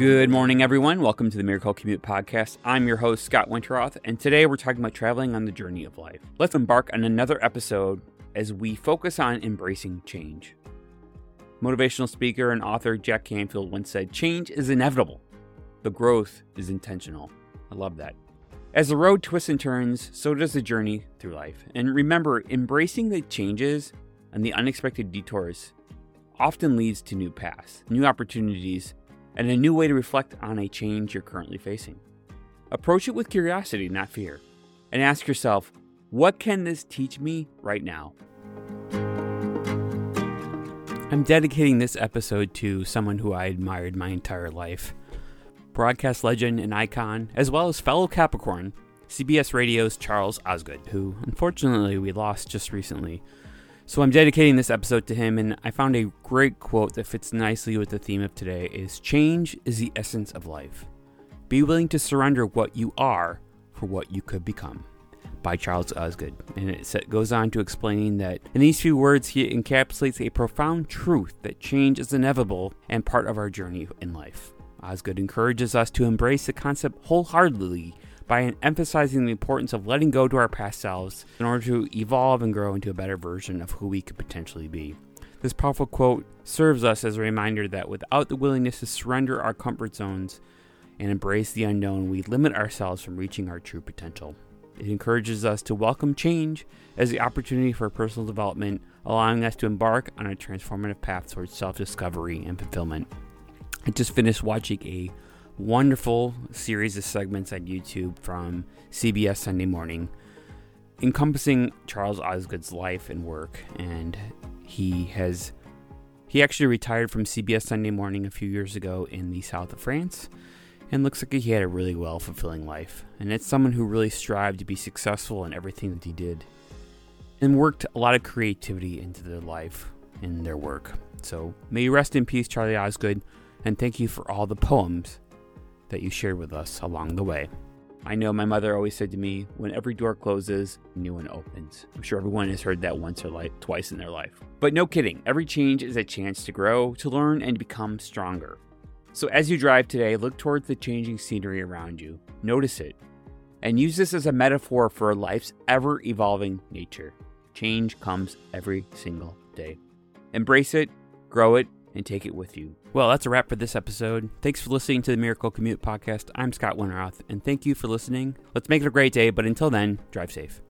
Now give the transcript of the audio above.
Good morning, everyone. Welcome to the Miracle Commute Podcast. I'm your host, Scott Winterroth, and today we're talking about traveling on the journey of life. Let's embark on another episode as we focus on embracing change. Motivational speaker and author Jack Canfield once said, Change is inevitable, the growth is intentional. I love that. As the road twists and turns, so does the journey through life. And remember, embracing the changes and the unexpected detours often leads to new paths, new opportunities, and a new way to reflect on a change you're currently facing. Approach it with curiosity, not fear, and ask yourself, what can this teach me right now? I'm dedicating this episode to someone who I admired my entire life broadcast legend and icon, as well as fellow Capricorn, CBS Radio's Charles Osgood, who unfortunately we lost just recently. So I'm dedicating this episode to him, and I found a great quote that fits nicely with the theme of today is change is the essence of life. Be willing to surrender what you are for what you could become. By Charles Osgood. And it goes on to explaining that in these few words, he encapsulates a profound truth that change is inevitable and part of our journey in life. Osgood encourages us to embrace the concept wholeheartedly by emphasizing the importance of letting go to our past selves in order to evolve and grow into a better version of who we could potentially be. This powerful quote serves us as a reminder that without the willingness to surrender our comfort zones and embrace the unknown, we limit ourselves from reaching our true potential. It encourages us to welcome change as the opportunity for personal development, allowing us to embark on a transformative path towards self discovery and fulfillment. I just finished watching a wonderful series of segments on YouTube from CBS Sunday Morning, encompassing Charles Osgood's life and work. And he has he actually retired from CBS Sunday Morning a few years ago in the south of France, and looks like he had a really well fulfilling life. And it's someone who really strived to be successful in everything that he did, and worked a lot of creativity into their life and their work. So may you rest in peace, Charlie Osgood and thank you for all the poems that you shared with us along the way. I know my mother always said to me, when every door closes, a new one opens. I'm sure everyone has heard that once or like twice in their life. But no kidding, every change is a chance to grow, to learn, and become stronger. So as you drive today, look towards the changing scenery around you, notice it, and use this as a metaphor for life's ever evolving nature. Change comes every single day. Embrace it, grow it, and take it with you. Well, that's a wrap for this episode. Thanks for listening to the Miracle Commute podcast. I'm Scott Winterroth, and thank you for listening. Let's make it a great day, but until then, drive safe.